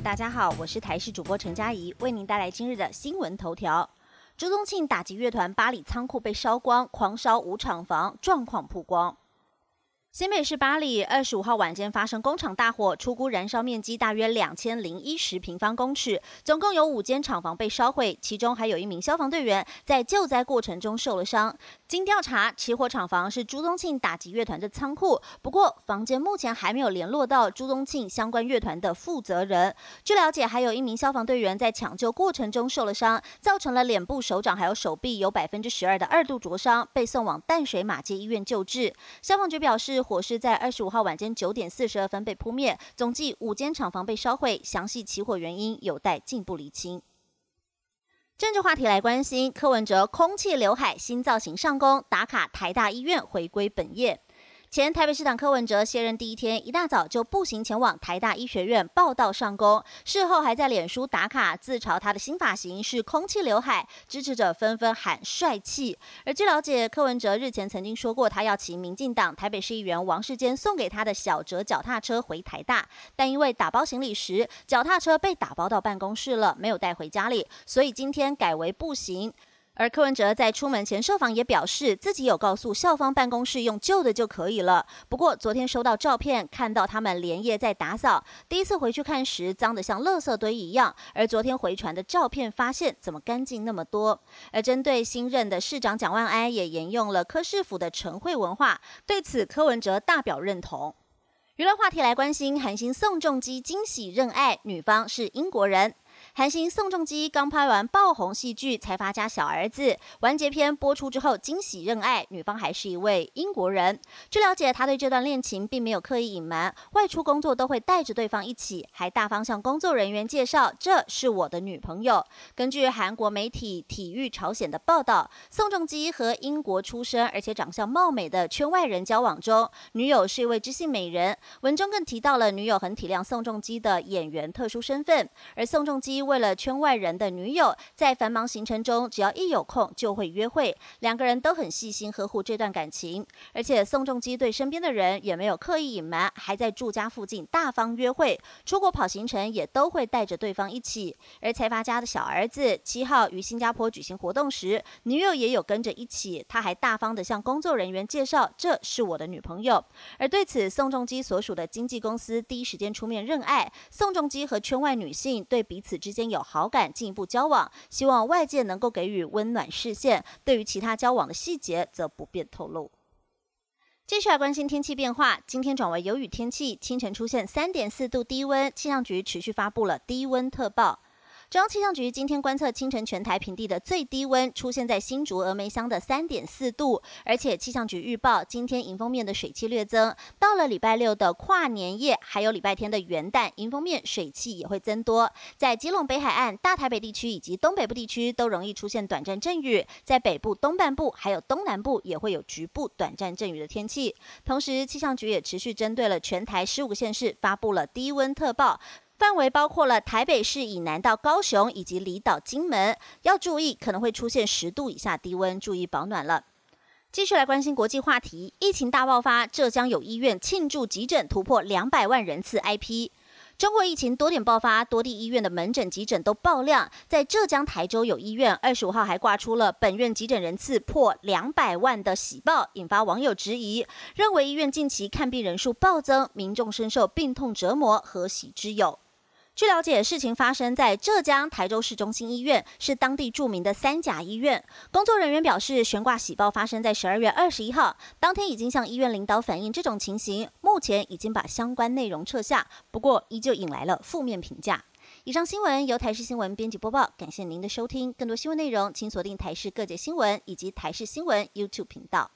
大家好，我是台视主播陈佳怡，为您带来今日的新闻头条。朱宗庆打击乐团巴黎仓库被烧光，狂烧五厂房，状况曝光。新北市巴黎二十五号晚间发生工厂大火，出估燃烧面积大约两千零一十平方公尺，总共有五间厂房被烧毁，其中还有一名消防队员在救灾过程中受了伤。经调查，起火厂房是朱宗庆打击乐团的仓库，不过房间目前还没有联络到朱宗庆相关乐团的负责人。据了解，还有一名消防队员在抢救过程中受了伤，造成了脸部、手掌还有手臂有百分之十二的二度灼伤，被送往淡水马街医院救治。消防局表示。火势在二十五号晚间九点四十二分被扑灭，总计五间厂房被烧毁，详细起火原因有待进一步厘清。政治话题来关心，柯文哲空气刘海新造型上工，打卡台大医院回归本业。前台北市长柯文哲卸任第一天，一大早就步行前往台大医学院报道上工，事后还在脸书打卡自嘲他的新发型是空气刘海，支持者纷纷喊帅气。而据了解，柯文哲日前曾经说过，他要骑民进党台北市议员王世坚送给他的小折脚踏车回台大，但因为打包行李时脚踏车被打包到办公室了，没有带回家里，所以今天改为步行。而柯文哲在出门前受访也表示，自己有告诉校方办公室用旧的就可以了。不过昨天收到照片，看到他们连夜在打扫，第一次回去看时脏得像垃圾堆一样。而昨天回传的照片发现，怎么干净那么多？而针对新任的市长蒋万安，也沿用了柯市府的晨会文化，对此柯文哲大表认同。娱乐话题来关心，韩星宋仲基惊喜认爱，女方是英国人。韩星宋仲基刚拍完爆红戏剧《财阀家小儿子》完结篇播出之后，惊喜认爱，女方还是一位英国人。据了解，他对这段恋情并没有刻意隐瞒，外出工作都会带着对方一起，还大方向工作人员介绍这是我的女朋友。根据韩国媒体《体育朝鲜》的报道，宋仲基和英国出生而且长相貌美的圈外人交往中，女友是一位知性美人。文中更提到了女友很体谅宋仲基的演员特殊身份，而宋仲基。为了圈外人的女友，在繁忙行程中，只要一有空就会约会。两个人都很细心呵护这段感情，而且宋仲基对身边的人也没有刻意隐瞒，还在住家附近大方约会，出国跑行程也都会带着对方一起。而财阀家的小儿子七号于新加坡举行活动时，女友也有跟着一起，他还大方的向工作人员介绍这是我的女朋友。而对此，宋仲基所属的经纪公司第一时间出面认爱，宋仲基和圈外女性对彼此之之。间有好感，进一步交往，希望外界能够给予温暖视线。对于其他交往的细节，则不便透露。接下来关心天气变化，今天转为有雨天气，清晨出现三点四度低温，气象局持续发布了低温特报。中央气象局今天观测清晨全台平地的最低温出现在新竹峨眉乡的三点四度，而且气象局预报今天迎风面的水汽略增，到了礼拜六的跨年夜，还有礼拜天的元旦，迎风面水汽也会增多。在基隆北海岸、大台北地区以及东北部地区都容易出现短暂阵雨，在北部东半部还有东南部也会有局部短暂阵雨的天气。同时，气象局也持续针对了全台十五个县市发布了低温特报。范围包括了台北市以南到高雄以及离岛金门，要注意可能会出现十度以下低温，注意保暖了。继续来关心国际话题，疫情大爆发，浙江有医院庆祝急诊突破两百万人次 IP。中国疫情多点爆发，多地医院的门诊急诊都爆量。在浙江台州有医院，二十五号还挂出了本院急诊人次破两百万的喜报，引发网友质疑，认为医院近期看病人数暴增，民众深受病痛折磨，何喜之有？据了解，事情发生在浙江台州市中心医院，是当地著名的三甲医院。工作人员表示，悬挂喜报发生在十二月二十一号，当天已经向医院领导反映这种情形，目前已经把相关内容撤下，不过依旧引来了负面评价。以上新闻由台视新闻编辑播报，感谢您的收听。更多新闻内容，请锁定台视各界新闻以及台视新闻 YouTube 频道。